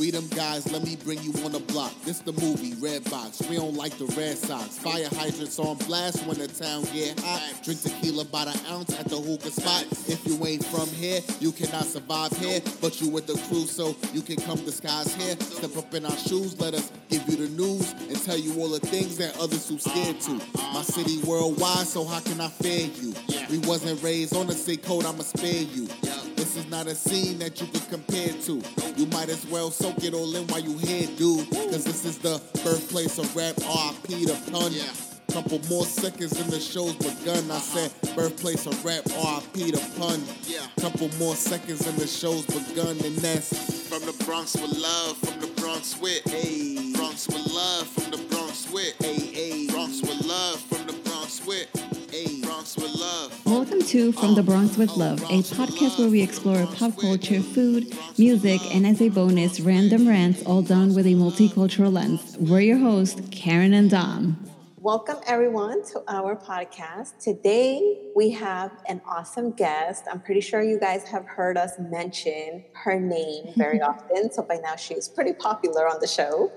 We them guys, let me bring you on the block. This the movie, Red Box. We don't like the Red Sox. Fire hydrants on blast when the town get hot. Drink tequila by the ounce at the hookah spot. If you ain't from here, you cannot survive here. But you with the crew, so you can come disguise here. Step up in our shoes, let us give you the news and tell you all the things that others too scared to. My city worldwide, so how can I fear you? We wasn't raised on the same code, I'ma spare you. This is not a scene that you can compare to. You might as well soak it all in while you here, dude. Cause this is the birthplace of rap, RIP the pun. Couple more seconds and the show's begun. I uh-huh. said birthplace of rap, RIP the pun. Couple more seconds and the show's begun. And that's from the Bronx with love, from the Bronx with. Hey. Bronx with love, from the Bronx with. Hey, hey. Bronx with love, from the Bronx with. Hey. Bronx with love. Welcome to From the Bronx with Love, a podcast where we explore pop culture, food, music, and as a bonus, random rants, all done with a multicultural lens. We're your hosts, Karen and Dom. Welcome, everyone, to our podcast. Today, we have an awesome guest. I'm pretty sure you guys have heard us mention her name very often. So, by now, she's pretty popular on the show.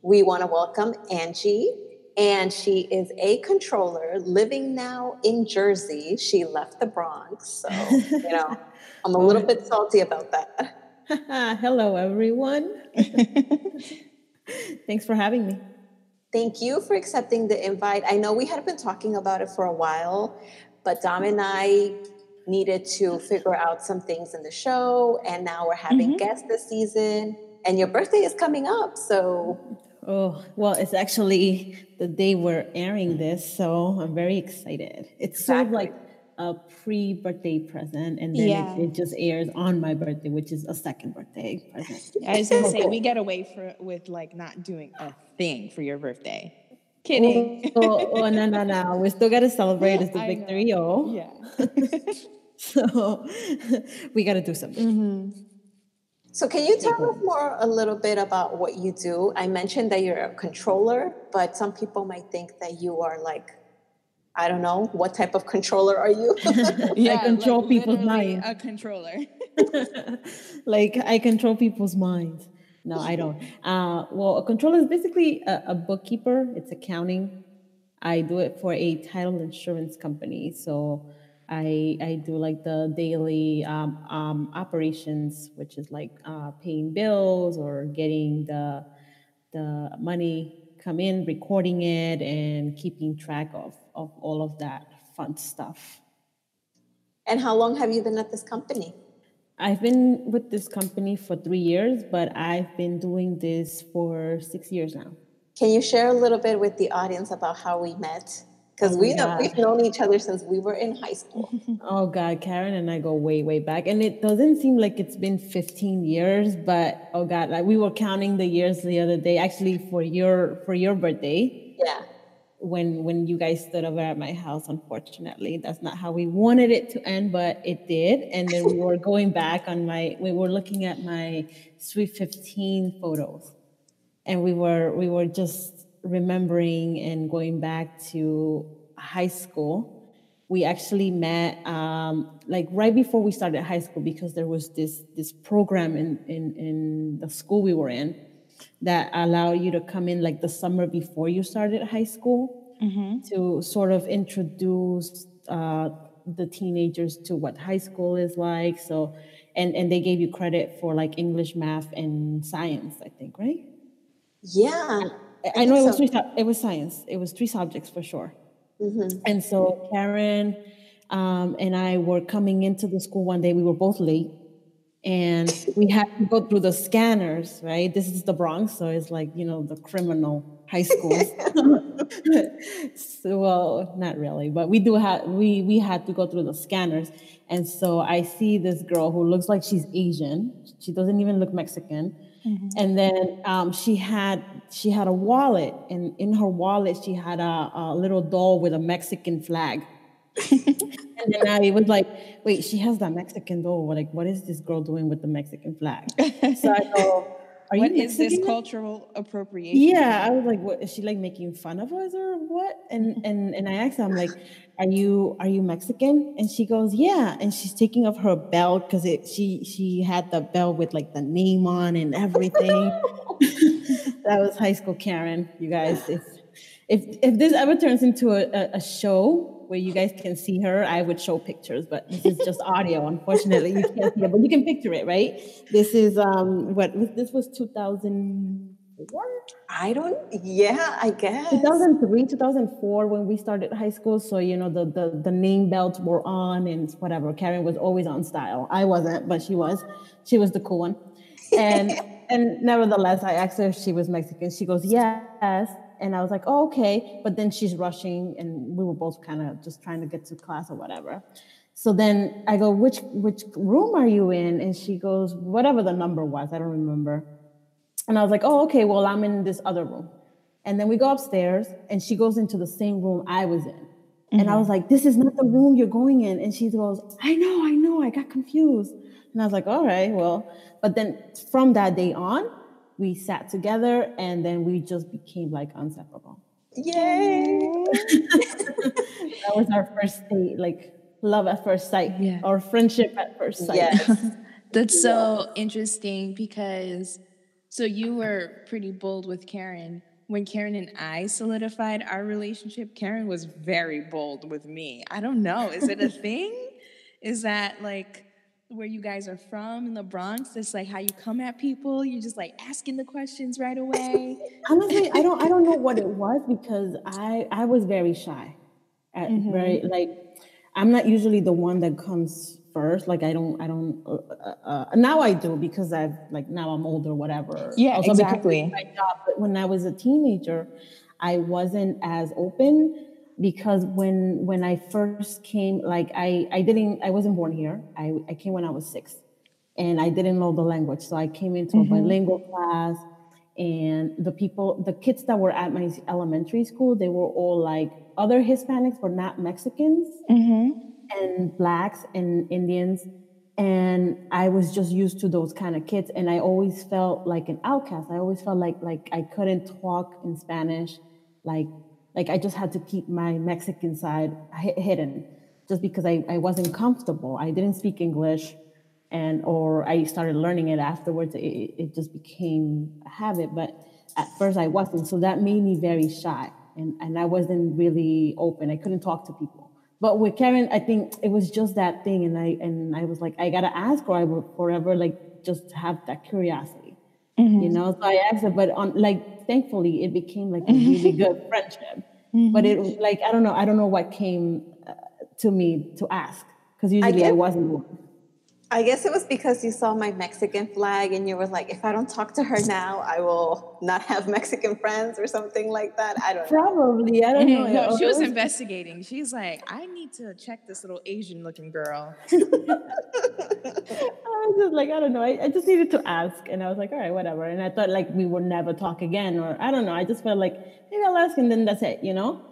We want to welcome Angie, and she is a controller living now in Jersey. She left the Bronx. So, you know, I'm a little bit salty about that. Hello, everyone. Thanks for having me. Thank you for accepting the invite. I know we had been talking about it for a while, but Dom and I needed to figure out some things in the show, and now we're having Mm-hmm. guests this season. And your birthday is coming up, so Oh, well, it's actually the day we're airing this, so I'm very excited. It's sort of like a pre birthday present, and then Yeah. it, it just airs on my birthday, which is a second birthday present. I was gonna say we get away for with like not doing a thing for your birthday. Kidding. oh, oh, no, no, no. We still got to celebrate. It's the I big. 3 0. Yeah. So we got to do something. Mm-hmm. So can you tell us more a little bit about what you do? I mentioned that you're a controller, but some people might think that you are like, I don't know, what type of controller are you? yeah, control like people's literally minds. A controller. like I control people's minds. No, I don't. Uh, well, a controller is basically a, a bookkeeper. It's accounting. I do it for a title insurance company. So I I do like the daily um, um, operations, which is like uh, paying bills or getting the the money come in, recording it, and keeping track of of all of that fun stuff. and how long have you been at this company? I've been with this company for three years, but I've been doing this for six years now. Can you share a little bit with the audience about how we met? Because Oh, we know we've known each other since we were in high school. Oh God, Karen and I go way, way back, and it doesn't seem like it's been 15 years, but oh God, like we were counting the years the other day, actually for your for your birthday, yeah. when when you guys stood over at my house. Unfortunately, that's not how we wanted it to end, but it did. And then we were going back on my, we were looking at my sweet 15 photos. and we were we were just remembering and going back to high school we actually met um, like right before we started high school because there was this this program in, in in the school we were in that allowed you to come in like the summer before you started high school to sort of introduce uh, the teenagers to what high school is like. So and and they gave you credit for like english math and science i think right? Yeah. I, I know it was so. three. It was science. It was three subjects for sure. Mm-hmm. And so Karen um, and I were coming into the school one day. We were both late, and we had to go through the scanners. Right. This is the Bronx, so it's like you know the criminal high schools. so, well, not really, but we do have we we had to go through the scanners. And so I see this girl who looks like she's Asian. She doesn't even look Mexican. And then um, she had she had a wallet, and in her wallet she had a, a little doll with a Mexican flag. and then I was like, "Wait, she has that Mexican doll. Like, what is this girl doing with the Mexican flag?" so I go, are What you is this Mexican?" cultural appropriation? Yeah, I was like, "What is she like making fun of us or what?" And and and I asked her, I'm like, "Are you are you Mexican?" And she goes, "Yeah." And she's taking off her belt because it she she had the belt with like the name on and everything. that was high school Karen, you guys. If if if this ever turns into a, a, show where you guys can see her, I would show pictures, but this is just audio. Unfortunately, you can't see it, but you can picture it, right? This is um what this was 2004. I don't. Yeah, I guess. 2003 2004 when we started high school so you know the, the the name belts were on and whatever. Karen was always on style. I wasn't but she was. She was the cool one. And and nevertheless i asked her if she was mexican. She goes yes. And i was like oh, okay. But then she's rushing and we were both kind of just trying to get to class or whatever. So then i go which which room are you in? And she goes whatever the number was i don't remember and I was like, oh, okay, well, I'm in this other room. And then we go upstairs and she goes into the same room I was in. And I mm-hmm. was like, this is not the room you're going in. And she goes, I know, I know, I got confused. And I was like, all right, well. But then from that day on, we sat together and then we just became like inseparable. Yay! That was our first date, like love at first sight Yeah. or friendship at first sight. Yes. That's so interesting because so you were pretty bold with Karen. When Karen and I solidified our relationship, Karen was very bold with me. I don't know. Is it a thing? Is that like where you guys are from in the Bronx? It's like how you come at people? You're just like asking the questions right away. honestly i don't i don't know what it was because i i was very shy at mm-hmm. very like i'm not usually the one that comes first like i don't i don't uh, uh, uh, now i do because i've like now i'm older whatever. Yeah, Also exactly. my job but when i was a teenager i wasn't as open because when when i first came like i i didn't i wasn't born here. I i came when i was six and I didn't know the language. So I came into a bilingual class, and the people, the kids that were at my elementary school, they were all like other Hispanics, but not Mexicans, and blacks and Indians. And I was just used to those kind of kids, and I always felt like an outcast. I always felt like like I couldn't talk in Spanish, like like I just had to keep my Mexican side hidden, just because I, I wasn't comfortable. I didn't speak English and or I started learning it afterwards. It, it just became a habit, but at first I wasn't. So that made me very shy, and and I wasn't really open. I couldn't talk to people. But with Karen, I think it was just that thing, and I and I was like, I gotta ask, or I will forever like just have that curiosity, mm-hmm. you know. So I asked her, but on like thankfully it became like a really mm-hmm. good friendship. Mm-hmm. But it like I don't know, I don't know what came uh, to me to ask because usually I, get- wasn't one. I guess it was because you saw my Mexican flag and you were like, if I don't talk to her now, I will not have Mexican friends or something like that. I don't know. Probably. I don't mm-hmm. know. No, she was investigating. She's like, I need to check this little Asian looking girl. I was just like, I don't know. I, I just needed to ask. And I was like, all right, whatever. And I thought like we would never talk again. Or I don't know. I just felt like maybe I'll ask and then that's it, you know?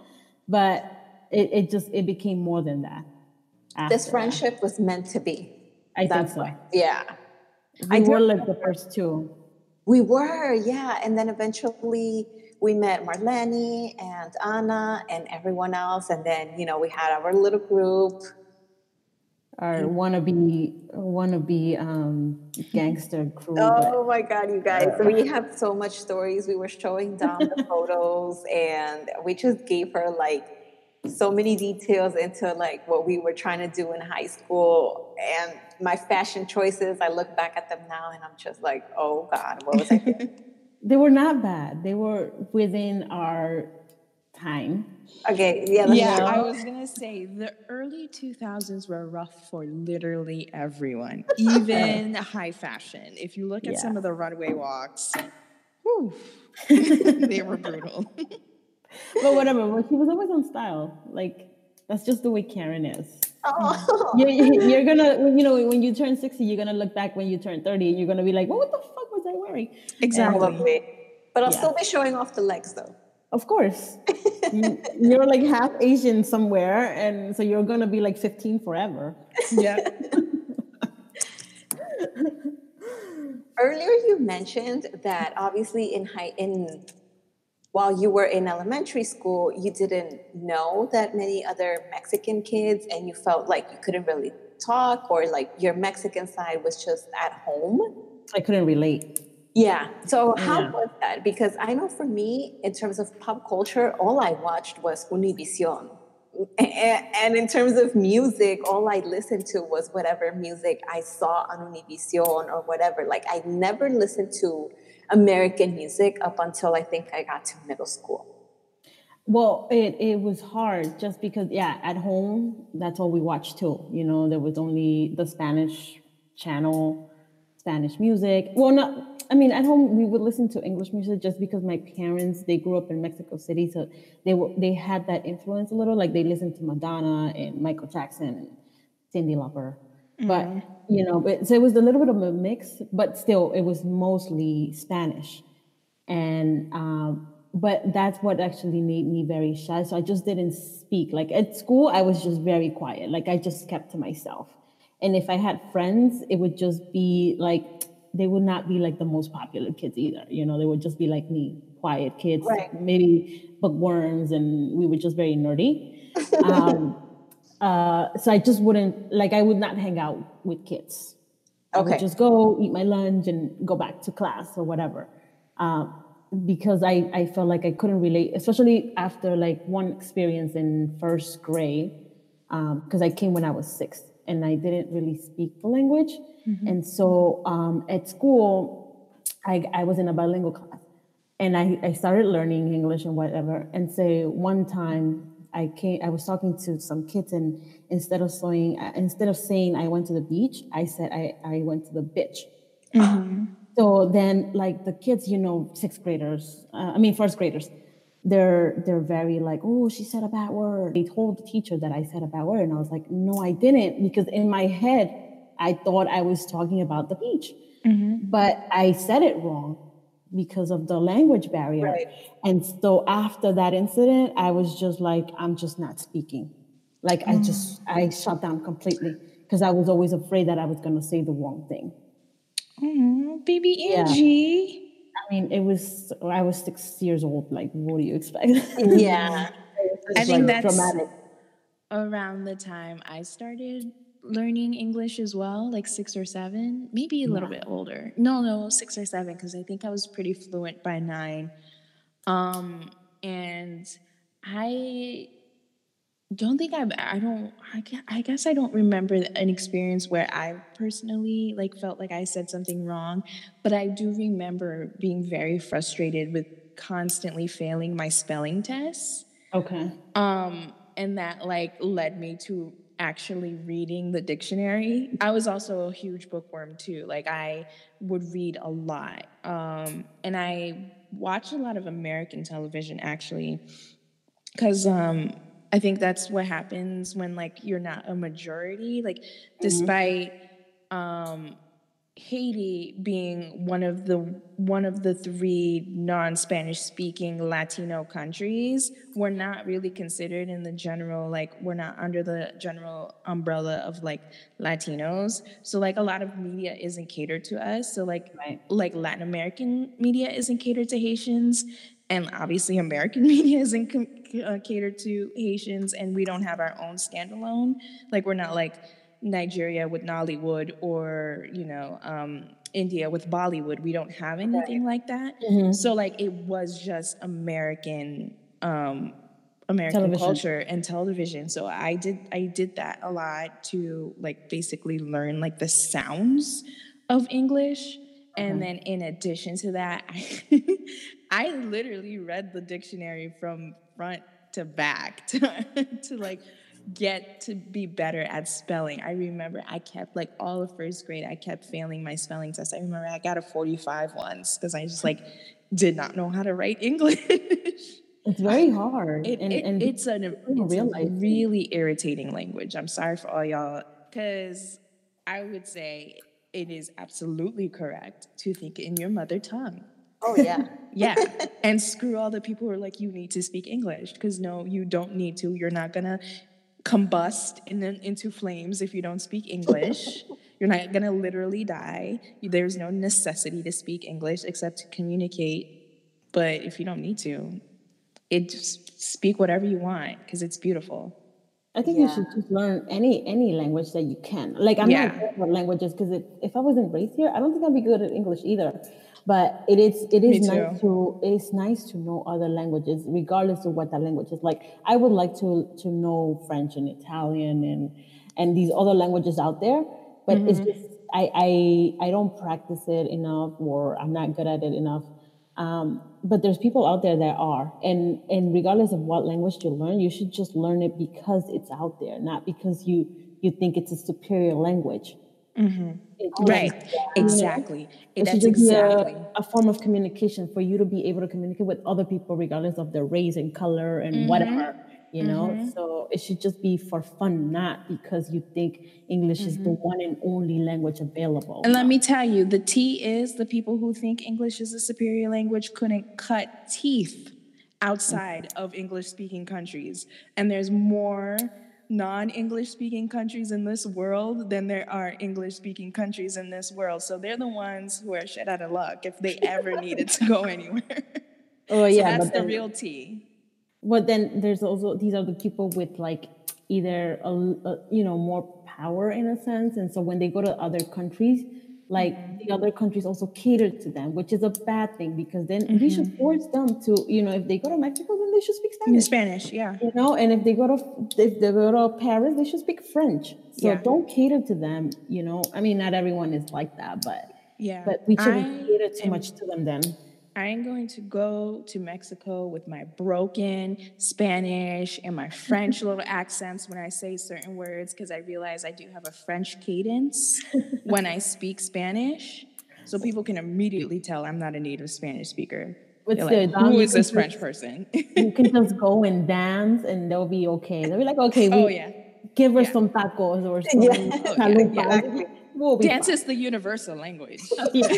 But it, it just, it became more than that. This after that. friendship was meant to be. I think That's so. why. Yeah. We do were like the first two. We were, yeah. And then eventually we met Marlene and Anna and everyone else. And then, you know, we had our little group. Our wannabe, wannabe um, gangster crew. Oh my God, you guys. We have so much stories. We were showing down the photos and we just gave her like so many details into like what we were trying to do in high school and my fashion choices. I look back at them now and I'm just like, oh God, what was I doing? They were not bad. They were within our time. okay, yeah, Yeah, go. I was gonna say the early 2000s were rough for literally everyone, even high fashion. If you look at some of the runway walks, whew, they were brutal. But whatever. But she was always on style. Like that's just the way Karen is. Oh. You're, you're gonna, you know, when you turn 60, you're gonna look back when you turn 30 and you're gonna be like, well, what the fuck was I wearing? Probably. But I'll Yeah. still be showing off the legs though. Of course. You- you're like half Asian somewhere, and so you're gonna be like 15 forever. yeah. earlier you mentioned that obviously in high in while you were in elementary school, you didn't know that many other Mexican kids, and you felt like you couldn't really talk, or like your Mexican side was just at home. I couldn't relate. Yeah. So how Yeah. was that? Because I know for me, in terms of pop culture, all I watched was Univision. And in terms of music, all I listened to was whatever music I saw on Univision or whatever. Like I never listened to American music up until I think I got to middle school. Well, it, it was hard just because, yeah, at home, that's all we watched too. You know, there was only the Spanish channel, Spanish music. Well, not, I mean, at home, we would listen to English music just because my parents, they grew up in Mexico City. So they were, they had that influence a little. Like they listened to Madonna and Michael Jackson and Cyndi Lauper. But, you know, but, so it was a little bit of a mix, but still, it was mostly Spanish. And um, but that's what actually made me very shy. So i just didn't speak. Like at school i was just very quiet. Like i just kept to myself. And if i had friends it would just be like they would not be like the most popular kids either. You know they would just be like me quiet kids Right. maybe bookworms and we were just very nerdy. Um, uh, so i just wouldn't like i would not hang out with kids Okay. I would just go eat my lunch and go back to class or whatever. Um, because I, I felt like I couldn't relate, especially after like one experience in first grade, because I came when I was six and I didn't really speak the language. And so um, at school, I, I was in a bilingual class and I, I started learning English and whatever. And so one time I came, I was talking to some kids, and instead of saying uh, instead of saying I went to the beach, I said I, I went to the bitch. So then, like the kids, you know, sixth graders, uh, I mean first graders, they're they're very like, oh, she said a bad word. They told the teacher that I said a bad word, and I was like, no, I didn't, because in my head I thought I was talking about the beach, but I said it wrong because of the language barrier. Right. And so after that incident, I was just like, I'm just not speaking. Like I just mm. I shut down completely because I was always afraid that I was gonna say the wrong thing. Aw, baby Yeah. I mean, it was I was six years old. Like, what do you expect? Yeah. I think like, that's dramatic. around the time I started learning English as well, like six or seven, maybe a little bit older. No, no, six or seven, because I think I was pretty fluent by nine. Um, and I don't think I've, I don't, I gue- I guess I don't remember an experience where I personally like felt like I said something wrong, but I do remember being very frustrated with constantly failing my spelling tests Okay. um and that like led me to actually reading the dictionary. I was also a huge bookworm too. Like i would read a lot. Um and i watch a lot of american television actually because um i think that's what happens when like you're not a majority. Like despite um Haiti being one of the one of the three non-Spanish speaking Latino countries, we're not really considered in the general like we're not under the general umbrella of like Latinos. So like a lot of media isn't catered to us. So like Right. like Latin American media isn't catered to Haitians, and obviously American media isn't com- uh, catered to Haitians, and we don't have our own standalone. Like we're not like Nigeria with Nollywood or you know um, India with Bollywood. We don't have anything like that. So like it was just American um, American Television. culture and television. So I did I did that a lot to like basically learn like the sounds of English. And then in addition to that, I, I literally read the dictionary from front to back to, to like get to be better at spelling. I remember I kept like all of first grade, I kept failing my spelling test. I remember I got a 45 once because I just like did not know how to write English. It's very hard. It, and, it- and it's an it's real a really irritating language. I'm sorry for all y'all, because I would say it is absolutely correct to think in your mother tongue. Oh yeah. Yeah, and screw all the people who are like, you need to speak English, because no, you don't need to. You're not gonna combust in, into flames if you don't speak English. You're not going to literally die. There's no necessity to speak English except to communicate. But if you don't need to, it just speak whatever you want because it's beautiful. I think you should just learn any any language that you can. Like I'm Yeah. not good at languages because if I wasn't raised here, I don't think I'd be good at English either. But it is it is nice to it is nice to know other languages, regardless of what that language is. Like I would like to to know French and Italian and and these other languages out there, but it's Mm-hmm. just I I I don't practice it enough, or I'm not good at it enough. Um, but there's people out there that are, and and regardless of what language you learn, you should just learn it because it's out there, not because you you think it's a superior language. Just- Right. Exactly. should That's exactly. a, a form of communication for you to be able to communicate with other people, regardless of their race and color and Mm-hmm. whatever. You know, so it should just be for fun, not because you think English is the one and only language available. Mm-hmm. And let me tell you, the T is the people who think English is a superior language couldn't cut teeth outside of English speaking countries. And there's more non English speaking countries in this world than there are English speaking countries in this world. So they're the ones who are shit out of luck if they ever needed to go anywhere. oh so yeah, that's but the real T. But then there's also these are the people with like either a, a you know more power in a sense, and so when they go to other countries, like the other countries also cater to them, which is a bad thing because then we should mm-hmm. force them to you know if they go to Mexico, then they should speak In Spanish. Spanish, yeah. You know, and if they go to if they go to Paris, they should speak French. So Yeah. don't cater to them. You know, I mean, not everyone is like that, but Yeah. but we shouldn't I cater too am- much to them. Then I am going to go to Mexico with my broken Spanish and my French little accents when I say certain words because I realize I do have a French cadence when I speak Spanish. So people can immediately tell I'm not a native Spanish speaker. Like, Who you this French person? you can just go and dance, and they'll be okay. They'll be like, okay, oh, we oh, yeah. give her some tacos or some oh, Yeah. chalupas. We'll be Dance is the universal language. Yeah,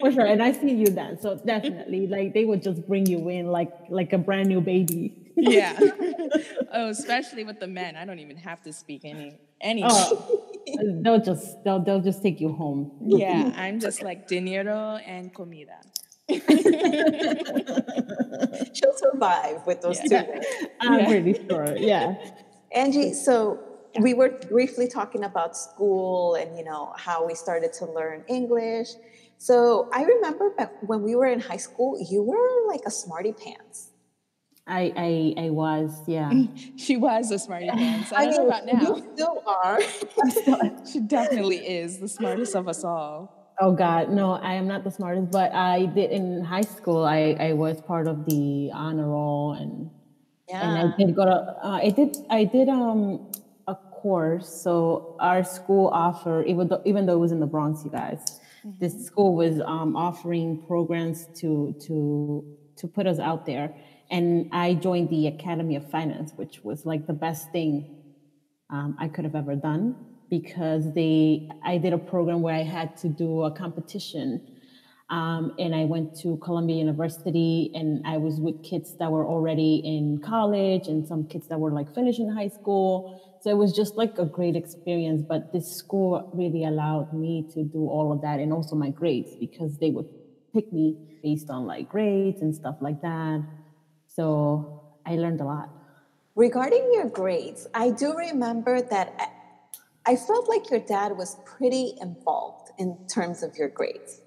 for sure. And I see you dance, so definitely, like they would just bring you in like like a brand new baby. yeah. oh, especially with the men. I don't even have to speak any any. Oh, they'll just they'll they'll just take you home. Yeah, I'm just like dinero and comida. She'll survive with those two. I'm pretty sure. Yeah. Angie, so we were briefly talking about school and you know how we started to learn English. So I remember back when we were in high school, you were like a smarty pants. I I I was yeah. She was a smarty pants. I don't know about now. You still are. She definitely is the smartest of us all. Oh God, no, I am not the smartest, but I did in high school. I I was part of the honor roll and and I did go to uh, I did I did um a course. So our school offered even though even though it was in the Bronx, you guys, this school was um, offering programs to to to put us out there. And I joined the Academy of Finance, which was like the best thing um, I could have ever done because they I did a program where I had to do a competition um, and I went to Columbia University and I was with kids that were already in college and some kids that were like finishing high school. So it was just like a great experience. But this school really allowed me to do all of that and also my grades because they would pick me based on like grades and stuff like that. So I learned a lot. Regarding your grades, I do remember that I, I felt like your dad was pretty involved in terms of your grades.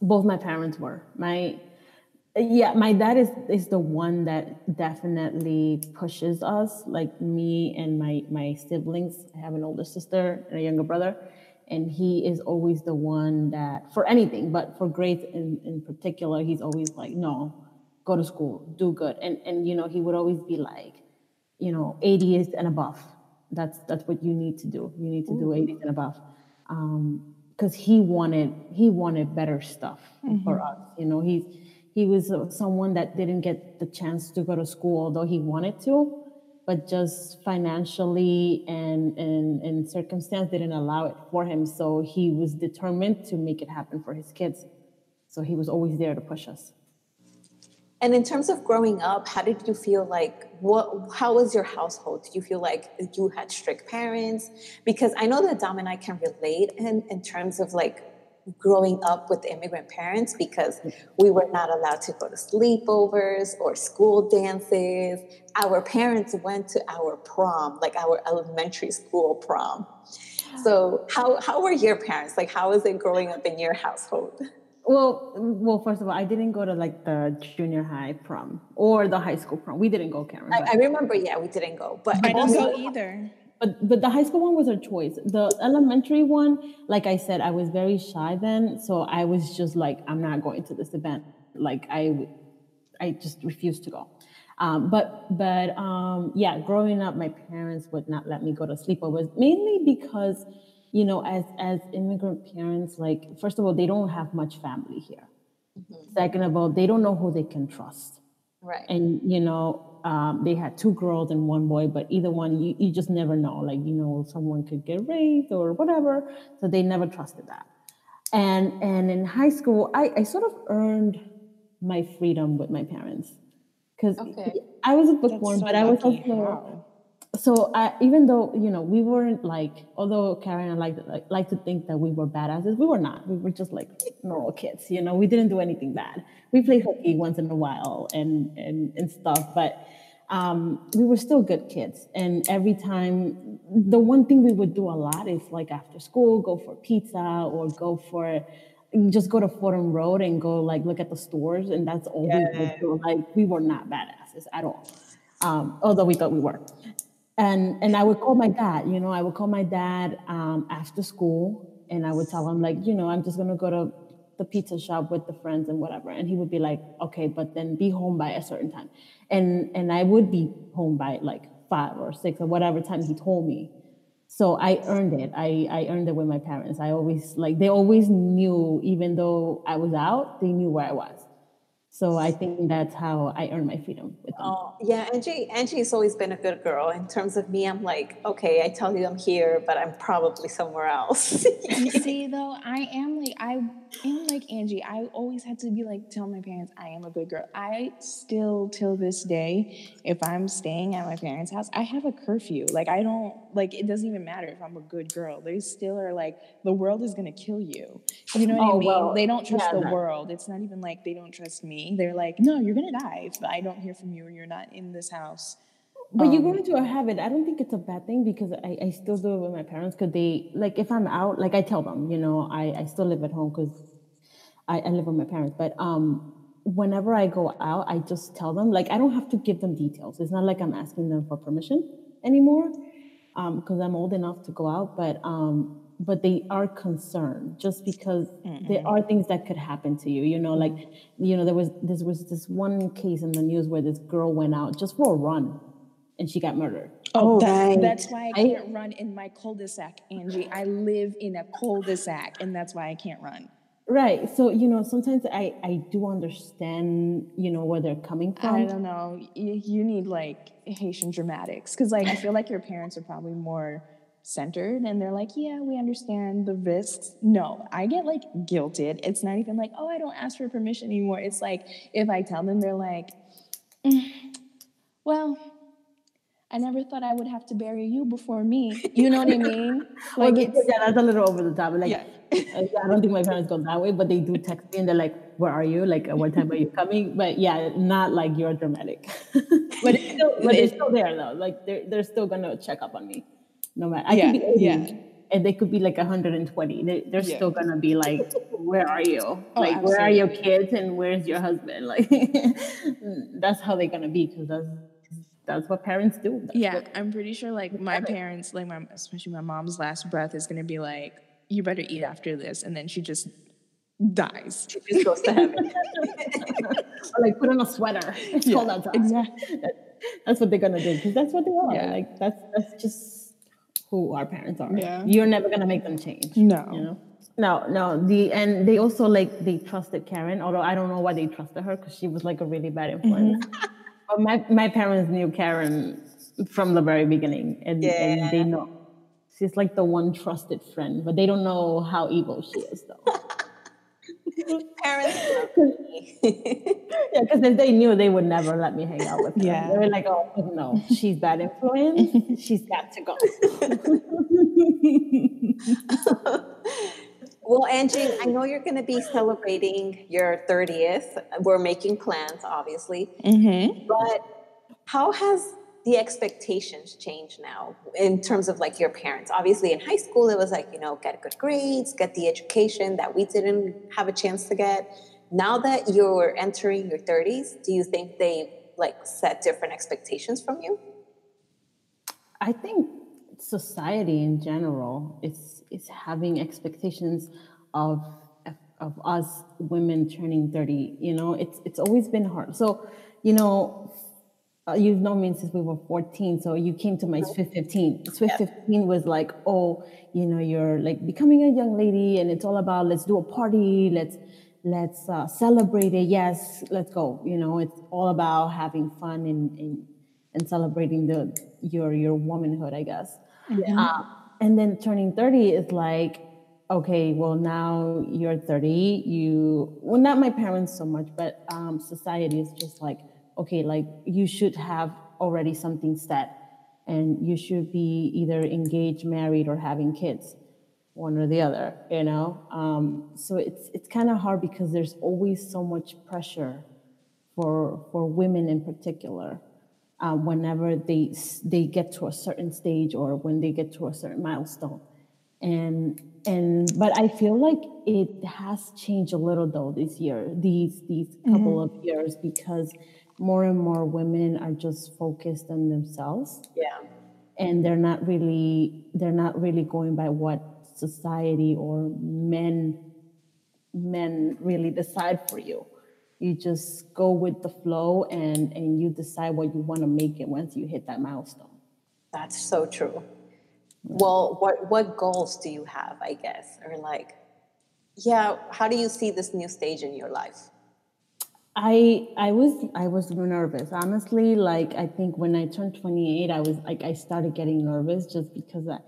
Both my parents were. My yeah my dad is is the one that definitely pushes us like me and my my siblings. I have an older sister and a younger brother and he is always the one that for anything but for grades in, in particular he's always like no go to school do good. And and you know he would always be like you know 80s and above. That's that's what you need to do. You need to do 80s and above. Um because he wanted he wanted better stuff for us you know? He's he was uh, someone that didn't get the chance to go to school although he wanted to but just financially and and, and circumstance didn't allow it for him so he was determined to make it happen for his kids. So he was always there to push us And in terms of growing up, how did you feel like what how was your household? Did you feel like you had strict parents? Because I know that Dom and I can relate in, in terms of like growing up with immigrant parents because mm. we were not allowed to go to sleepovers or school dances. Our parents went to our prom, like our elementary school prom. So ah. how how were your parents? Like how was it growing up in your household? Well, well, first of all, I didn't go to like the junior high prom or the high school prom. We didn't go, Karen. I, I remember, yeah, we didn't go, but I didn't also- go either. but but the high school one was our choice. The elementary one, like I said, I was very shy then, so I was just like, I'm not going to this event. Like I, I just refused to go. Um, but but um, yeah, growing up, my parents would not let me go to sleepovers mainly because, you know, as as immigrant parents, like first of all, they don't have much family here. Second of all, they don't know who they can trust right. and you know um, they had two girls and one boy but either one you, you just never know like you know someone could get raped or whatever so they never trusted that and and in high school i, I sort of earned my freedom with my parents because Okay. i was a bookworm so but i was lucky. also? So I, even though you know we weren't like although Karen and I like, like like to think that we were badasses we were not. We were just like normal kids you know? We didn't do anything bad. We played hooky once in a while and and, and stuff but um, we were still good kids. And every time the one thing we would do a lot is like after school go for pizza or go for just go to Fordham Road and go like look at the stores and that's all we would do. Like we were not badasses at all um, although we thought we were and and I would call my dad. You know, I would call my dad um, after school, and I would tell him like, you know, I'm just gonna go to the pizza shop with the friends and whatever. And he would be like, okay, but then be home by a certain time, and and I would be home by like five or six or whatever time he told me. So I earned it. I, I earned it with my parents. I always like they always knew, even though I was out, they knew where I was. So I think that's how I earn my freedom with them. Oh, yeah, Angie. Angie's always been a good girl. In terms of me, I'm like, okay, I tell you I'm here, but I'm probably somewhere else. You see, though, I am like I am like Angie. I always had to be like tell my parents I am a good girl. I still till this day, if I'm staying at my parents' house, I have a curfew. Like I don't like it doesn't even matter if I'm a good girl. They still are like the world is gonna kill you. You know what Oh, I mean? well, they don't trust yeah, the that- world. It's not even like they don't trust me. They're like, no, you're gonna die if I don't hear from you or you're not in this house. But you Um, go into a habit. I don't think it's a bad thing because I, I still do it with my parents because they like if I'm out, like I tell them, you know, I, I still live at home because I, I live with my parents. But um, whenever I go out, I just tell them like I don't have to give them details. It's not like I'm asking them for permission anymore because I'm old enough to go out. But um, but they are concerned just because there are things that could happen to you. You know, like you know there was this was this one case in the news where this girl went out just for a run and she got murdered. Oh, that- right. That's why I I- can't run in my cul-de-sac, Angie. I live in a cul-de-sac, and that's why I can't run. Right. So, you know, sometimes I, I do understand, you know, where they're coming from. I don't know. You, you need like Haitian dramatics because, like, I feel like your parents are probably more centered, and they're like, "Yeah, we understand the risks." No, I get like guilted. It's not even like, "Oh, I don't ask for permission anymore." It's like if I tell them, they're like, "Mm, "Well." I never thought I would have to bury you before me. You know what I mean? Well, Like yeah, it's that's a little over the top. Like, Yeah. Uh, I I don't think my parents go that way, but they do text me and they're like, "Where are you? Like, what time are you coming?" But yeah, not like you're dramatic. but it's still, but it's still there though. Like, they're they're still gonna check up on me, no matter. I Yeah, could be 80, yeah. and they could be like 120. They, they're Yeah. still gonna be like, "Where are you? Oh, like, where are your kids and where's your husband?" Like, that's how they're gonna be because that's that's what parents do. That's Yeah, what- I'm pretty sure like my parents, like my especially my mom's last breath is gonna be like, "You better eat after this," and then she just dies. Just goes to heaven. or like put on a sweater. It's cold outside. exactly. That- that's what they're gonna do because that's what they are. Yeah. Like that's that's just who our parents are. Yeah. You're never gonna make them change. No. You know. No, no. The and they also like they trusted Karen, although I don't know why they trusted her because she was like a really bad mm-hmm. influence. But my my parents knew Karen from the very beginning, and, and they know she's like the one trusted friend, but they don't know how evil she is though. Parents. Yeah, because if they knew, they would never let me hang out with her. Yeah. They were like, oh, no, she's bad influence. she's got to go. Well, Angie, I know you're going to be celebrating your 30th. We're making plans, obviously. Mm-hmm. But how has the expectations changed now in terms of like your parents? Obviously, in high school, it was like, you know, get good grades, get the education that we didn't have a chance to get. Now that you're entering your 30s, do you think they like set different expectations from you? I think society in general is is having expectations of of us women turning 30 you know it's it's always been hard. So you know uh, you've known me since we were 14 so you came to my swift 15 swift 15 was like oh you know you're like becoming a young lady and it's all about let's do a party let's let's uh, celebrate it. Yes let's go. You know it's all about having fun and and, and celebrating the your your womanhood i guess. Uh, and then turning 30 is like okay well now you're 30 you well not my parents so much but um, society is just like okay like you should have already something set and you should be either engaged married or having kids one or the other you know? Um, so it's it's kind of hard because there's always so much pressure for for women in particular uh, whenever they they get to a certain stage or when they get to a certain milestone and and but i feel like it has changed a little though this year these these couple mm-hmm. of years because more and more women are just focused on themselves Yeah. and they're not really they're not really going by what society or men men really decide for you you just go with the flow and and you decide what you want to make it once you hit that milestone That's so true. Well, what what goals do you have, I guess? Or like yeah, how do you see this new stage in your life? I I was I was nervous honestly. Like I think when I turned 28, I was like I started getting nervous just because I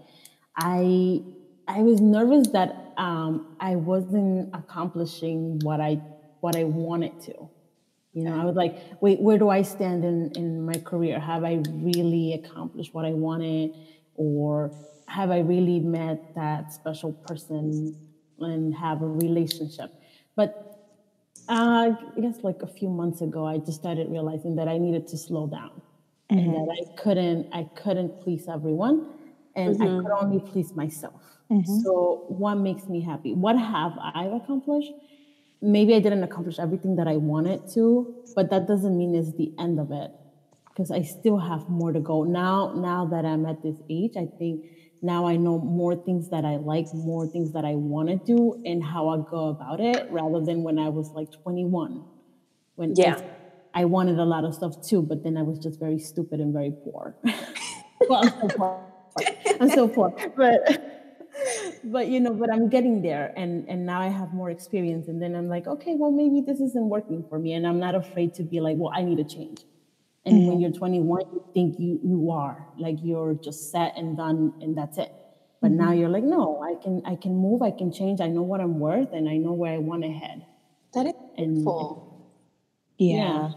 I, I was nervous that um, I wasn't accomplishing what I what I wanted to. You know, I was like, wait, where do I stand in in my career? Have I really accomplished what I wanted, or have I really met that special person and have a relationship? But uh, I guess like a few months ago, I just started realizing that I needed to slow down and mm-hmm. that I couldn't I couldn't please everyone, and I could mm-hmm. only please myself. Mm-hmm. So, what makes me happy? What have I accomplished? Maybe I didn't accomplish everything that I wanted to, but that doesn't mean it's the end of it because I still have more to go. Now, now that I'm at this age, I think now I know more things that I like, more things that I want to do, and how I go about it, rather than when I was like 21, when Yeah. I wanted a lot of stuff too, but then I was just very stupid and very poor. well, I'm so poor. I'm so poor, but but you know, but I'm getting there, and and now I have more experience, and then I'm like, okay, well, maybe this isn't working for me, and I'm not afraid to be like, well, I need to change. And when mm-hmm. you're 21, you think you you are like you're just set and done, and that's it. But now mm-hmm. you're like, no, I can I can move, I can change. I know what I'm worth, and I know where I want to head. That is And- beautiful. Yeah. Yeah.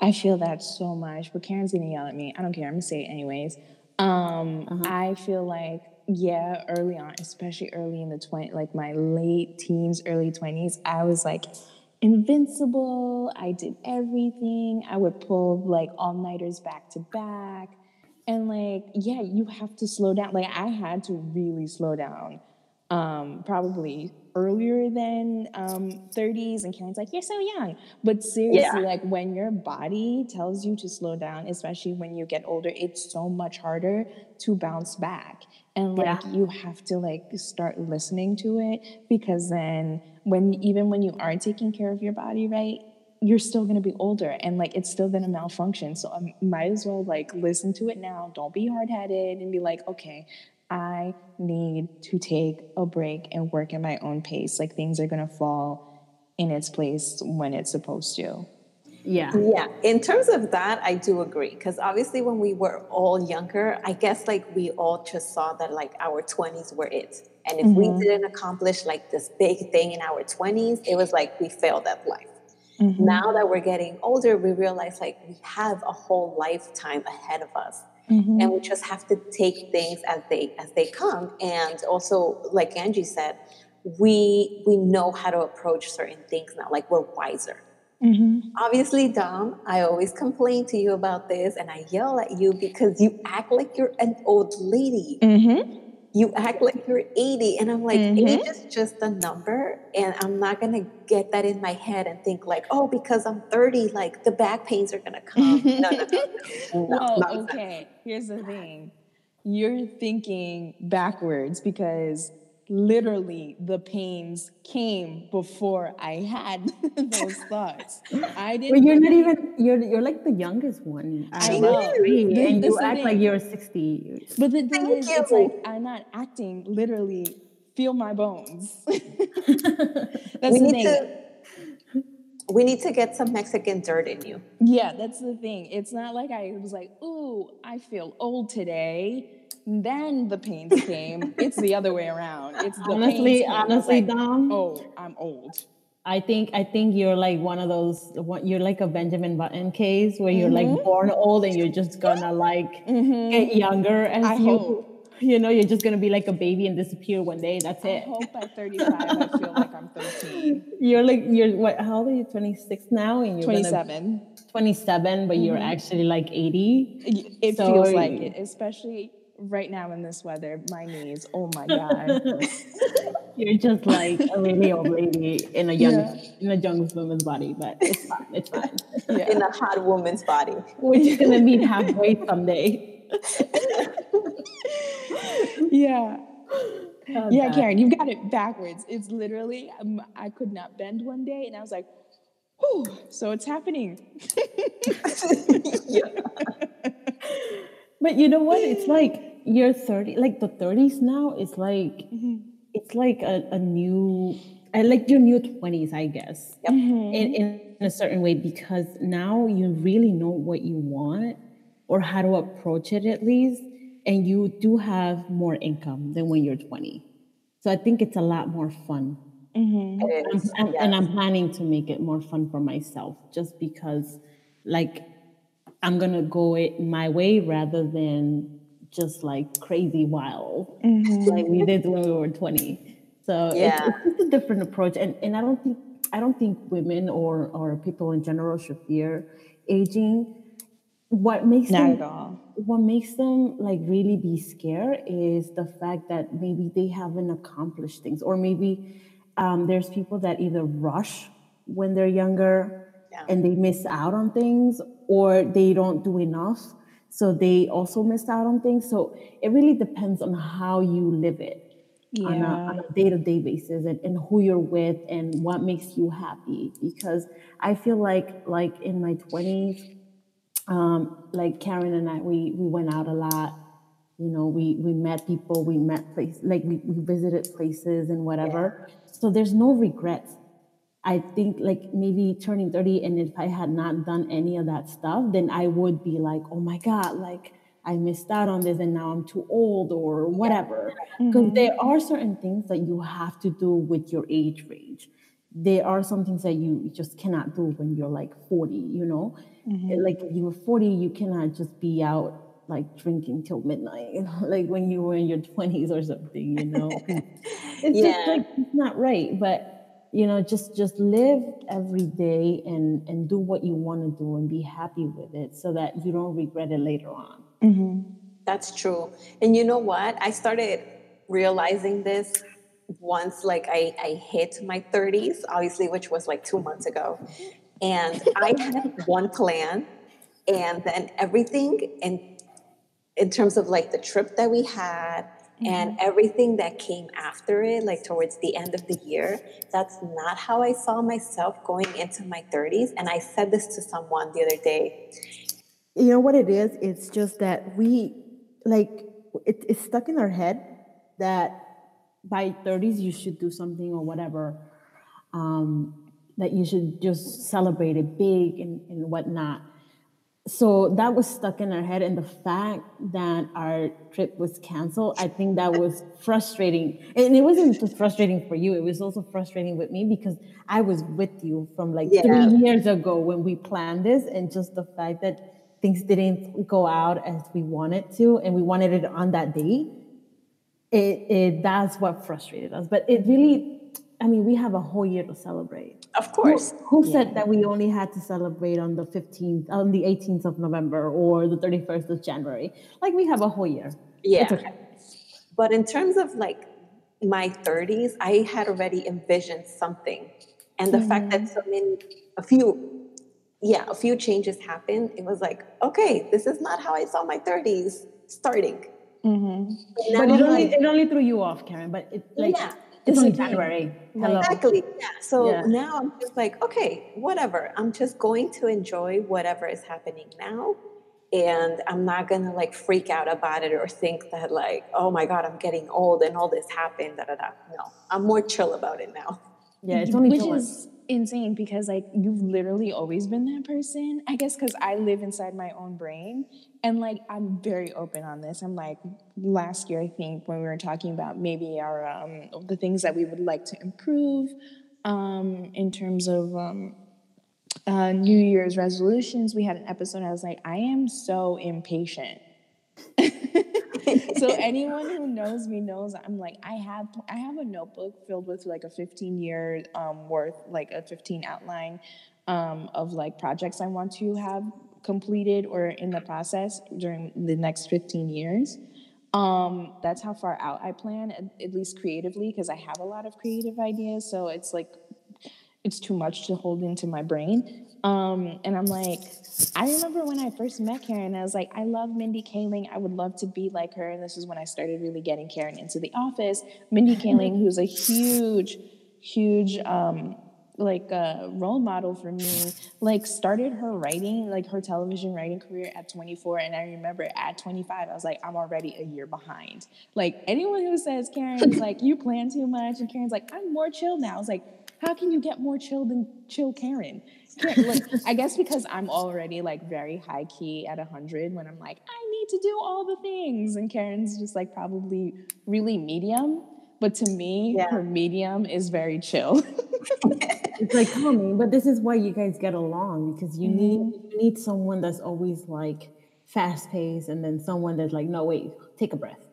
I feel that so much. But Karen's gonna yell at me. I don't care. I'm gonna say it anyways. Um, uh-huh. I feel like yeah, early on, especially early in the twenty, like my late teens, early twenties, I was like invincible. I did everything. I would pull like all nighters back to back, and like yeah, you have to slow down. Like I had to really slow down um, probably earlier than um, 30s. And Karen's like, You're so young. But seriously, like when your body tells you to slow down, especially when you get older, it's so much harder to bounce back. And like Yeah. you have to like start listening to it because then when even when you are taking care of your body right, you're still gonna be older and like it's still gonna malfunction. So I might as well like listen to it now. Don't be hard headed and be like, okay, I need to take a break and work at my own pace. Like things are gonna fall in its place when it's supposed to. Yeah. Yeah, in terms of that, I do agree. Because obviously, when we were all younger, I guess like we all just saw that like our 20s were it. And if we didn't accomplish like this big thing in our 20s, it was like we failed at life. Mm-hmm. Now that we're getting older, we realize like we have a whole lifetime ahead of us. Mm-hmm. And we just have to take things as they as they come. And also, like Angie said, we we know how to approach certain things now. Like we're wiser. Mm-hmm. Obviously, Dom, I always complain to you about this and I yell at you because you act like you're an old lady. Mm-hmm you act like you're 80 and i'm like mm-hmm. age is just a number and i'm not going to get that in my head and think like oh because i'm 30 like the back pains are going to come no no no, no, no well okay here's the thing you're thinking backwards because literally the pains came before I had those thoughts. I didn't. But you're not even. You're you're like the youngest one. I know, and you act like you're sixty. But the thing Thank is, you. it's like I'm not acting. Literally, feel my bones. That's we the thing. To, we need to get some Mexican dirt in you. Yeah, that's the thing. It's not like I was like, ooh, I feel old today then the pains came. it's the other way around. It's the honestly, honestly, like, Dom. Oh, I'm old. I think I think you're like one of those. You're like a Benjamin Button case where you're mm-hmm. like born old and you're just gonna like mm-hmm. get younger as I you. Hope. You know, you're just gonna be like a baby and disappear one day. That's it. I hope at 35 I feel like I'm 13. You're like you're what? How old are you? 26 now, and you're 27. 27, but mm-hmm. you're actually like 80. It so feels like it, especially right now in this weather, my knees, oh my God. You're just like a really old lady in a young yeah. in a young woman's body, but it's fine. It's fine. Yeah. In a hot woman's body. We're just gonna meet halfway someday. yeah. Oh, yeah, God. Karen, you've got it backwards. It's literally, um, I could not bend one day, and I was like, "Whew!" So it's happening. yeah. But you know what? It's like you're 30 like the 30s now is like mm-hmm. it's like a, a new I like your new 20s i guess yep. mm-hmm. in, in a certain way because now you really know what you want or how to approach it at least and you do have more income than when you're 20 so i think it's a lot more fun mm-hmm. and, I'm, yes. and i'm planning to make it more fun for myself just because like i'm gonna go it my way rather than just like crazy wild, mm-hmm. like we did when we were 20. So yeah. it's, it's, a different approach. And, and I don't think, I don't think women or, or people in general should fear aging. What makes Not them, at all. what makes them like really be scared is the fact that maybe they haven't accomplished things or maybe um, there's people that either rush when they're younger yeah. and they miss out on things or they don't do enough so they also missed out on things. So it really depends on how you live it yeah. on a day to day basis and, and who you're with and what makes you happy. Because I feel like like in my twenties, um, like Karen and I, we we went out a lot. You know, we we met people, we met places, like we, we visited places and whatever. Yeah. So there's no regrets I think like maybe turning 30 and if I had not done any of that stuff, then I would be like, oh my God, like I missed out on this and now I'm too old or whatever. Because mm-hmm. there are certain things that you have to do with your age range. There are some things that you just cannot do when you're like 40, you know? Mm-hmm. Like you're 40, you cannot just be out like drinking till midnight, you know, like when you were in your 20s or something, you know? it's yeah. just like, it's not right. But you know just just live every day and and do what you want to do and be happy with it so that you don't regret it later on. Mm-hmm. that's true. And you know what? I started realizing this once like I, I hit my 30s obviously which was like two months ago. And i had one plan and then everything in in terms of like the trip that we had Mm-hmm. And everything that came after it, like towards the end of the year, that's not how I saw myself going into my 30s. And I said this to someone the other day. You know what it is? It's just that we, like, it, it's stuck in our head that by 30s you should do something or whatever. Um, that you should just celebrate it big and, and whatnot. So that was stuck in our head and the fact that our trip was canceled i think that was frustrating and it wasn't just frustrating for you it was also frustrating with me because i was with you from like Yeah. three years ago when we planned this and just the fact that things didn't go out as we wanted to and we wanted it on that day it, it that's what frustrated us but it really i mean we have a whole year to celebrate Of course. who said that we only had to celebrate on the 15th, on the 18th of November or the 31st of January? Like we have a whole year. Yeah. It's okay. But in terms of like my 30s, I had already envisioned something. And the fact that mm-hmm. so many, a few, yeah, a few changes happened, it was like, okay, this is not how I saw my 30s starting. Mm-hmm. But now But it only, like, it only threw you off, Karen. But it like Yeah. It's only. January. Hello. Exactly. Yeah. So Yeah. now I'm just like, okay, whatever. I'm just going to enjoy whatever is happening now. And I'm not gonna like freak out about it or think that like, oh my God, I'm getting old and all this happened. Da da da. No. I'm more chill about it now. Yeah, it's only which two is insane because like you've literally always been that person. I guess because i live inside my own brain and like i'm very open on this. I'm like last year i think when we were talking about maybe our um, the things that we would like to improve um, in terms of um, uh, new year's resolutions we had an episode i was like i am so impatient so anyone who knows me knows I'm like I have I have a notebook filled with like a 15 year um, worth like a 15 outline um, of like projects I want to have completed or in the process during the next 15 years. Um, that's how far out I plan, at, at least creatively, because I have a lot of creative ideas. So it's like it's too much to hold into my brain. Um, and I'm like, I remember when I first met Karen, I was like, I love Mindy Kaling. I would love to be like her. And this is when I started really getting Karen into the office. Mindy Kaling, who's a huge, huge, um, like uh, role model for me, like started her writing, like her television writing career at 24. And I remember at 25, I was like, I'm already a year behind. Like anyone who says Karen's like, you plan too much, and Karen's like, I'm more chill now. I was like, how can you get more chill than chill Karen? Like, I guess because I'm already like very high key at 100 when I'm like, I need to do all the things. And Karen's just like probably really medium. But to me, Yeah. her medium is very chill. It's like calming, but this is why you guys get along because you need Mm-hmm. you need someone that's always like fast paced, and then someone that's like, no, wait, take a breath.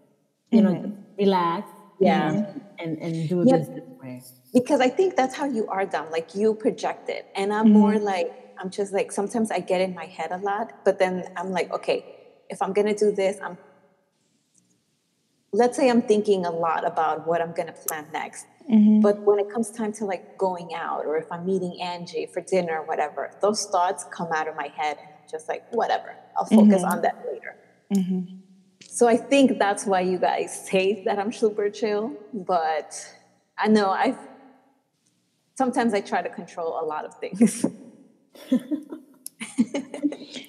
You know, relax. Yeah. and and, and do Yeah. this way. because I think that's how you are done. Like you project it, and I'm mm-hmm. more like I'm just like sometimes I get in my head a lot, but then I'm like, okay, if I'm gonna do this, I'm let's say I'm thinking a lot about what I'm gonna plan next. Mm-hmm. But when it comes time to like going out, or if I'm meeting Angie for dinner, or whatever, those thoughts come out of my head, and I'm just like whatever. I'll focus mm-hmm. on that later. So I think that's why you guys say that I'm super chill, but I know I sometimes I try to control a lot of things.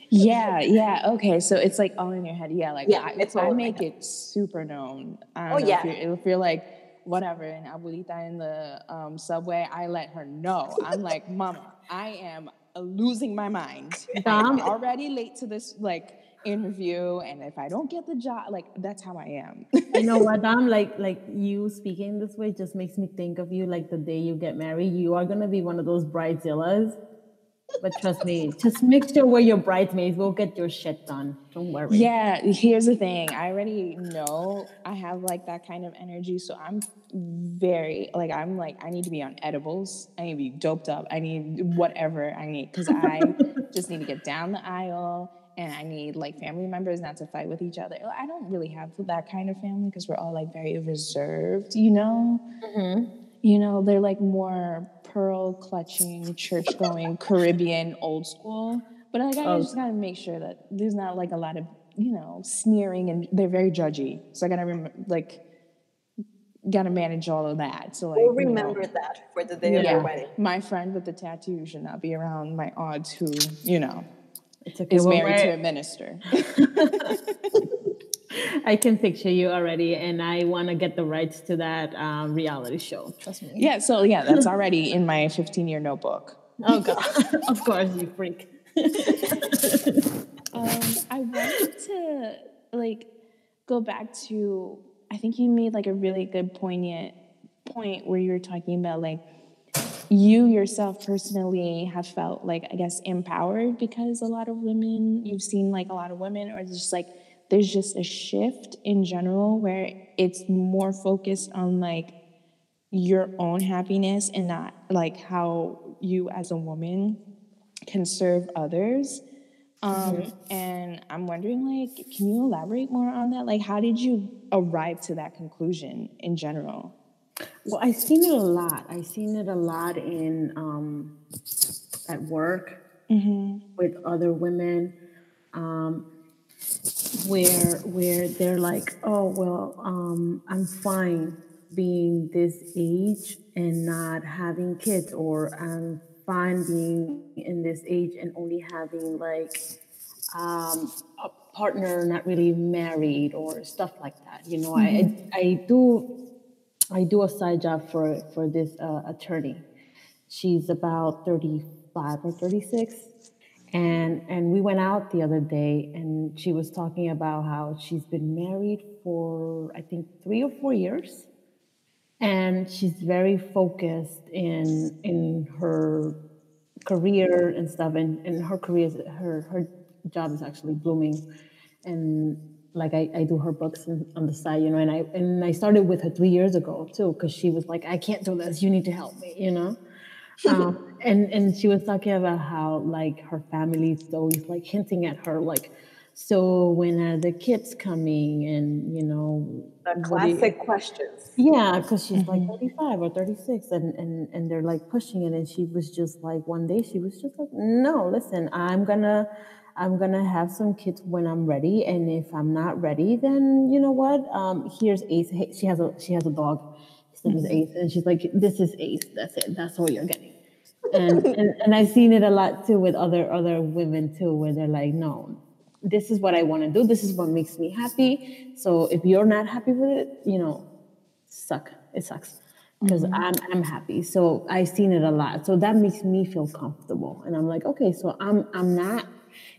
Yeah, yeah. Okay, so it's like all in your head. Yeah, like Yeah, I, it's I all in my make it super known. I Oh, don't know yeah. If you're, if you're like whatever in Abuelita in the um, subway, I let her know. I'm like, Mama, I am losing my mind. I'm already late to this like interview, and if I don't get the job, like that's how I am. you know what i'm like like you speaking this way just makes me think of you like the day you get married you are gonna be one of those bridezillas but trust me just make sure we're your bridesmaids we'll get your shit done don't worry Yeah, here's the thing. I already know I have like that kind of energy. So I'm very like I'm like I need to be on edibles. I need to be doped up. I need whatever I need because I just need to get down the aisle and I need like family members not to fight with each other. I don't really have that kind of family because we're all like very reserved, you know? Mm-hmm. You know, they're like more pearl clutching, church going, Caribbean, old school. But like, I oh. just gotta make sure that there's not like a lot of, you know, sneering and they're very judgy. So I gotta rem- like, gotta manage all of that. So like, We'll you know, remember that for the day of your wedding. my friend with the tattoo should not be around my aunt who, you know, it's okay is we'll married to a minister. I can picture you already and I want to get the rights to that um, reality show trust me yeah, so yeah, that's already in my 15 year notebook. oh god of course you freak Um, I wanted to like go back to. I think you made like a really good poignant point where you were talking about like you yourself personally have felt like I guess empowered because a lot of women you've seen like a lot of women or just like there's just a shift in general where it's more focused on like your own happiness and not like how you as a woman can serve others. Um, mm-hmm. And I'm wondering, like, can you elaborate more on that? Like, how did you arrive to that conclusion in general? Well, I've seen it a lot. I've seen it a lot in um, at work mm-hmm. with other women, um, where where they're like, "Oh, well, um, I'm fine being this age and not having kids, or I'm fine being in this age and only having like um, a partner not really married or stuff like that. You know, mm-hmm. I I do I do a side job for for this uh, attorney. She's about thirty five or thirty six. And, and we went out the other day and she was talking about how she's been married for I think three or four years and she's very focused in in her career and stuff and, and her career her her job is actually blooming and like I, I do her books on the side you know and i and i started with her three years ago too because she was like i can't do this. You need to help me you know? Um, and and she was talking about how like her family is always like hinting at her like so when are the kids coming? And you know the classic you, questions. Yeah because she's mm-hmm. like 35 or 36 and, and and they're like pushing it and she was just like one day she was just like no listen i'm gonna i'm gonna have some kids when i'm ready and if i'm not ready then you know what um here's ace she has a she has a dog his name is mm-hmm. ace and she's like this is ace that's it that's all you're getting and, and and i've seen it a lot too with other other women too where they're like no this is what I want to do. This is what makes me happy. So if you're not happy with it, you know, suck. It sucks because mm-hmm. I'm I'm happy. So I've seen it a lot. So that makes me feel comfortable, and I'm like, okay, so I'm I'm not,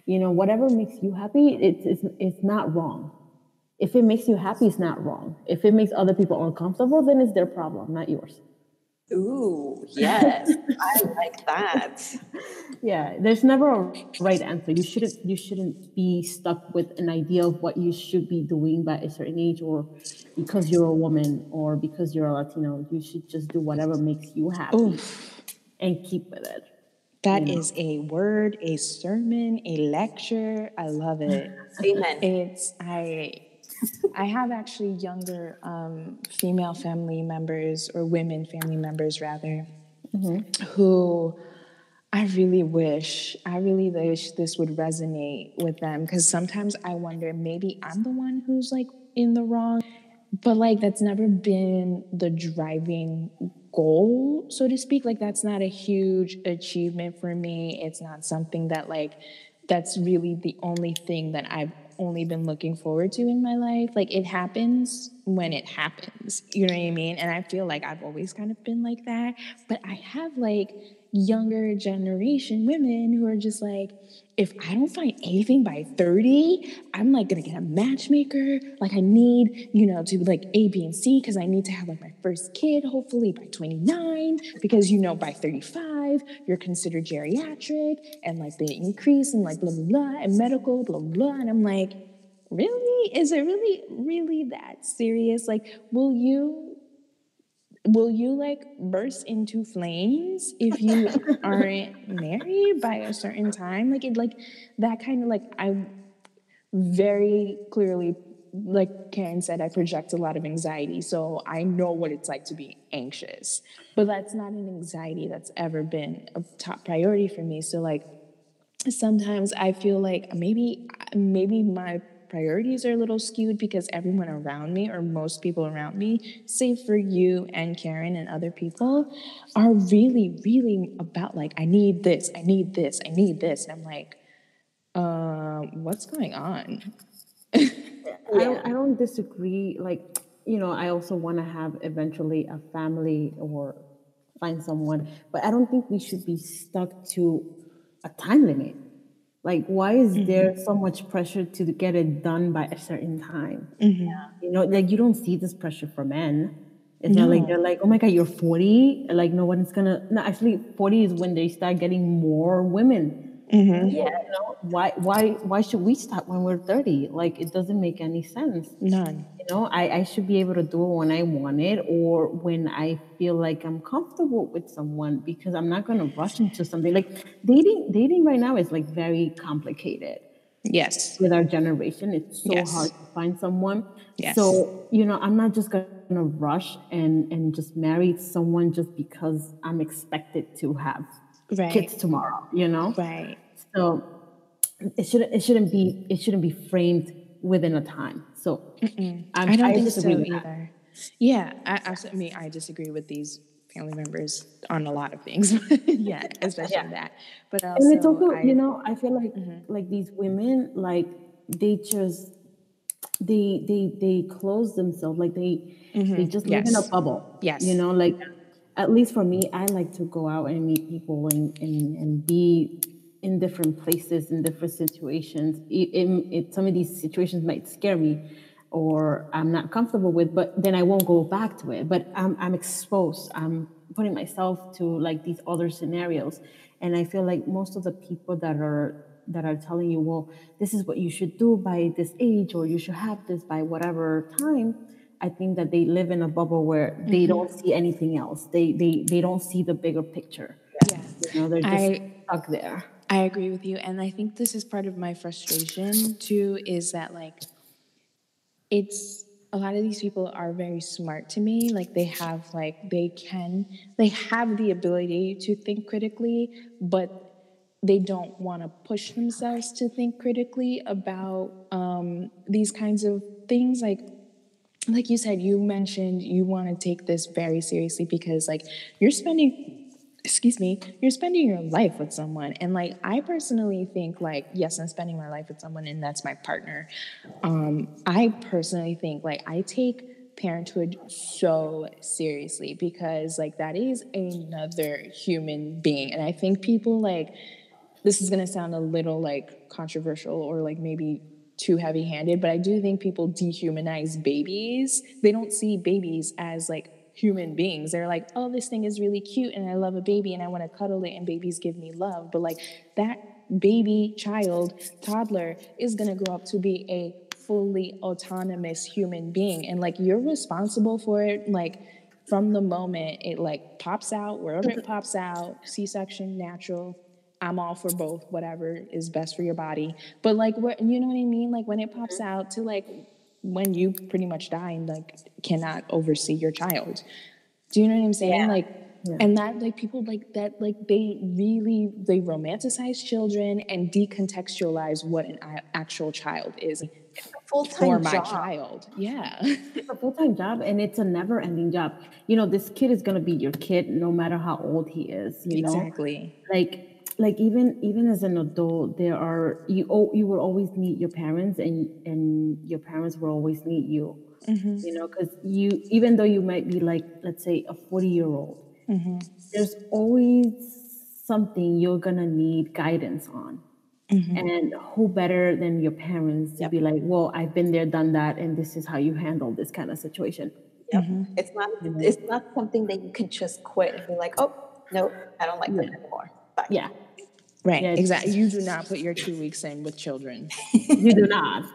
you know, whatever makes you happy, it's it's it's not wrong. If it makes you happy, it's not wrong. If it makes other people uncomfortable, then it's their problem, not yours. Ooh, yes, I like that. Yeah, there's never a right answer. You shouldn't you shouldn't be stuck with an idea of what you should be doing by a certain age or because you're a woman or because you're a Latino. You should just do whatever makes you happy and keep with it. That know? is a word, a sermon, a lecture. I love it. Amen. It's I I have actually younger um, female family members or women family members rather, mm-hmm. who I really wish, I really wish this would resonate with them because sometimes I wonder maybe I'm the one who's like in the wrong, but like that's never been the driving goal, so to speak. Like that's not a huge achievement for me. It's not something that like that's really the only thing that I've only been looking forward to in my life. Like it happens when it happens. You know what I mean? And I feel like I've always kind of been like that. But I have like younger generation women who are just like, if I don't find anything by 30, I'm like gonna get a matchmaker. Like I need, you know, to like A, B, and C because I need to have like my first kid hopefully by 29 because you know by 35 you're considered geriatric and like the increase and like blah blah blah and medical blah blah blah. And I'm like, really? Is it really really that serious? Like, will you will you like burst into flames if you aren't married by a certain time? Like it like that kind of like i very clearly like karen said i project a lot of anxiety so i know what it's like to be anxious. But that's not an anxiety that's ever been a top priority for me. So like sometimes i feel like maybe maybe my priorities are a little skewed because everyone around me, or most people around me, save for you and Karen and other people, are really, really about like, I need this, I need this, I need this. And I'm like, uh, what's going on? I, don't, I don't disagree. Like, you know, I also want to have eventually a family or find someone, but I don't think we should be stuck to a time limit Like, why is mm-hmm. there so much pressure to get it done by a certain time? Mm-hmm. You know, like you don't see this pressure for men. It's no. not like they're like, oh my god, you're 40. Like no one's gonna. No, actually, 40 is when they start getting more women. Mm-hmm. Yeah. You know, why? Why? Why should we start when we're 30? Like it doesn't make any sense. None. Know, I, I should be able to do it when I want it or when I feel like I'm comfortable with someone because I'm not gonna rush into something. Like dating, dating right now is like very complicated. Yes. With our generation, it's so yes. hard to find someone. Yes. So, you know, I'm not just gonna rush and and just marry someone just because I'm expected to have right. kids tomorrow, you know? Right. So it shouldn't it shouldn't be it shouldn't be framed within a time. So I don't I think so either. Yeah, I, I, I mean I disagree with these family members on a lot of things. yeah, especially yeah. that. But also, and it's also I, you know I feel like mm-hmm. like these women like they just they they they close themselves like they mm-hmm. they just live yes. in a bubble. Yes, you know like at least for me, I like to go out and meet people and, and, and be in different places, in different situations. It, it, it, some of these situations might scare me or I'm not comfortable with, but then I won't go back to it. But I'm, I'm exposed. I'm putting myself to like these other scenarios. And I feel like most of the people that are that are telling you, well, this is what you should do by this age, or you should have this by whatever time I think that they live in a bubble where they mm-hmm. don't see anything else. They they they don't see the bigger picture. Yeah, you know, they're just I, stuck there. I agree with you, and I think this is part of my frustration too. Is that like it's a lot of these people are very smart to me. Like they have like they can they have the ability to think critically, but they don't want to push themselves to think critically about um, these kinds of things like like you said, you mentioned you want to take this very seriously because like you're spending excuse me, you're spending your life with someone. And like I personally think like, yes, I'm spending my life with someone and that's my partner. Um, I personally think like I take parenthood so seriously because like that is another human being. And I think people like this is gonna sound a little like controversial or like maybe too heavy handed, but I do think people dehumanize babies. They don't see babies as like human beings. They're like, oh, this thing is really cute and I love a baby and I want to cuddle it and babies give me love. But like that baby, child, toddler is going to grow up to be a fully autonomous human being. And like you're responsible for it. Like, from the moment it like pops out, wherever it pops out, C-section, natural, I'm all for both, whatever is best for your body. But like, what you know what I mean? Like when it pops out to like when you pretty much die and like cannot oversee your child. Do you know what I'm saying? Yeah. Like, yeah. and that like people like that like they really they romanticize children and decontextualize what an actual child is full-time for my job. child. Yeah. It's a full-time job and it's a never-ending job. You know, this kid is gonna be your kid no matter how old he is, you know. Exactly. Like like even even as an adult there are you oh, you will always meet your parents and and your parents will always meet you mm-hmm. you know because you even though you might be like let's say a 40 year old mm-hmm. there's always something you're gonna need guidance on mm-hmm. and who better than your parents to yep. be like well i've been there done that and this is how you handle this kind of situation yep. it's not it's not something that you can just quit and be like oh no i don't like yeah. that anymore Bye. yeah Right, yeah, exactly. You do not put your two weeks in with children. you do not.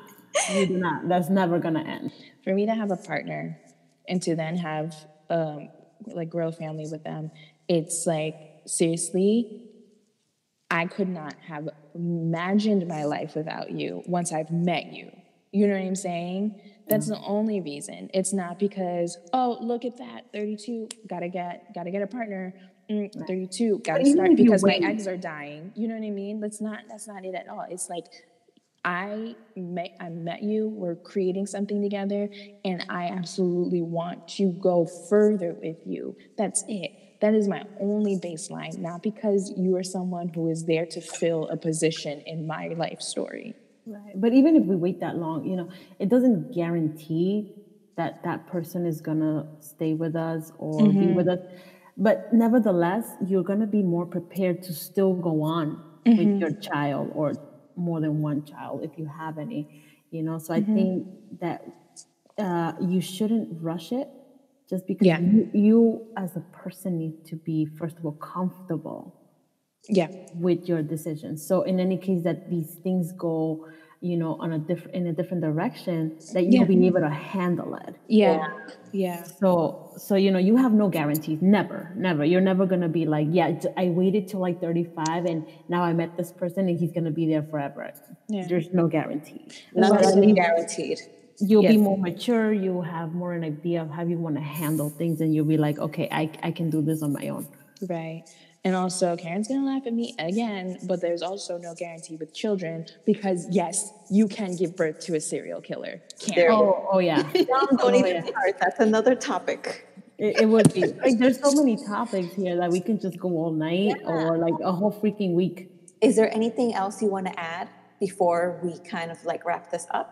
You do not. That's never going to end. For me to have a partner and to then have um, like grow a family with them, it's like seriously, I could not have imagined my life without you once I've met you. You know what I'm saying? That's the only reason. It's not because, oh, look at that, 32, gotta get, gotta get a partner. Mm, 32 gotta start because my eggs are dying you know what i mean? That's not that's not it at all. It's like i met i met you we're creating something together and i absolutely want to go further with you. That's it. That is my only baseline not because you are someone who is there to fill a position in my life story. Right. But even if we wait that long you know it doesn't guarantee that that person is gonna stay with us or mm-hmm. be with us but nevertheless, you're going to be more prepared to still go on mm-hmm. with your child or more than one child if you have any you know so i think that uh, you shouldn't rush it just because Yeah. you, you as a person need to be first of all comfortable Yeah. with your decisions. So in any case that these things go, you know, on a different in a different direction, that you'll Yeah. be able to handle it. Yeah. Yeah. So so you know, you have no guarantees. Never, never. You're never gonna be like, yeah, i waited till like 35 and now I met this person and he's gonna be there forever. Yeah. There's no guarantee. But Nothing's guaranteed. You'll be more mature. You'll have more an idea of how you want to handle things, and you'll be like, okay, I, I can do this on my own. Right. And also, Karen's gonna laugh at me again, but there's also no guarantee with children because, yes, you can give birth to a serial killer. Karen. Oh, oh yeah. Don't, Oh, don't even yeah. start. That's another topic. It, it would be like there's so many topics here that we can just go all night or like a whole freaking week. Is there anything else you want to add before we kind of like wrap this up?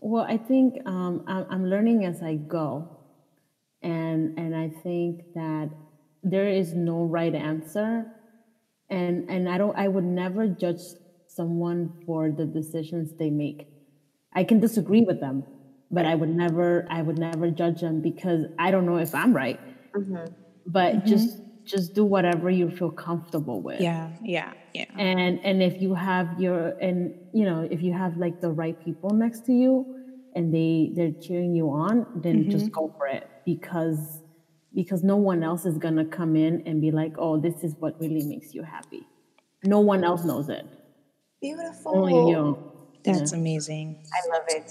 Well, I think um, I'm, I'm learning as I go, and and I think that there is no right answer, and and I don't I would never judge someone for the decisions they make. I can disagree with them, but I would never I would never judge them because I don't know if I'm right. Mm-hmm. But mm-hmm. just just do whatever you feel comfortable with Yeah. Yeah. Yeah. and and if you have your and you know if you have like the right people next to you and they they're cheering you on then just mm-hmm. go for it because because no one else is gonna come in and be like oh this is what really makes you happy no one else knows it Beautiful. only you That's amazing. I love it.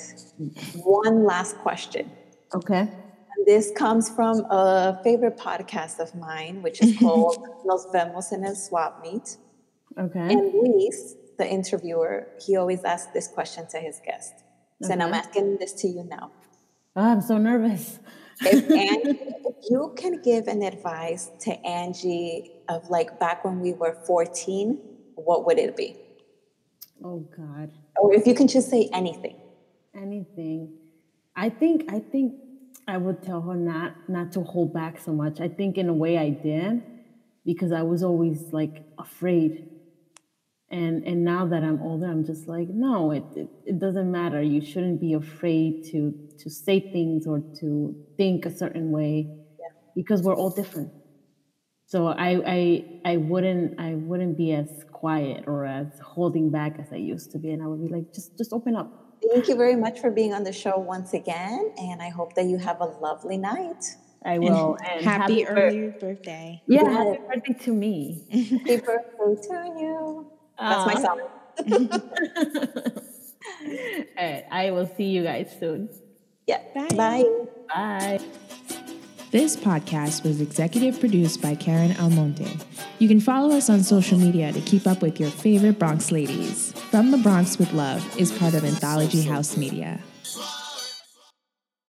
One last question. okay And This comes from a favorite podcast of mine, which is called Nos Vemos en el Swap Meet. okay And Luis, the interviewer, he always asks this question to his guest. So now I'm asking this to you now. oh, i'm so nervous If, Angie, if you can give an advice to Angie of like back when we were 14, what would it be? oh god. Or if you can just say anything. anything. I think i think i would tell her not not to hold back so much. I think in a way i did because i was always like afraid. And and now that i'm older i'm just like no it, it, it doesn't matter. You shouldn't be afraid to to say things or to think a certain way because we're all different so I, I i wouldn't i wouldn't be as quiet or as holding back as i used to be and i would be like just just open up Thank you very much for being on the show once again. And I hope that you have a lovely night. I will. And Happy, bir- early birthday. yeah, happy birthday to me. Happy birthday to you. That's my song. All right, I will see you guys soon. Yeah. Bye. Bye. Bye. This podcast was executive produced by Karen Almonte. You can follow us on social media to keep up with your favorite Bronx ladies. From the Bronx with Love is part of Anthology House Media.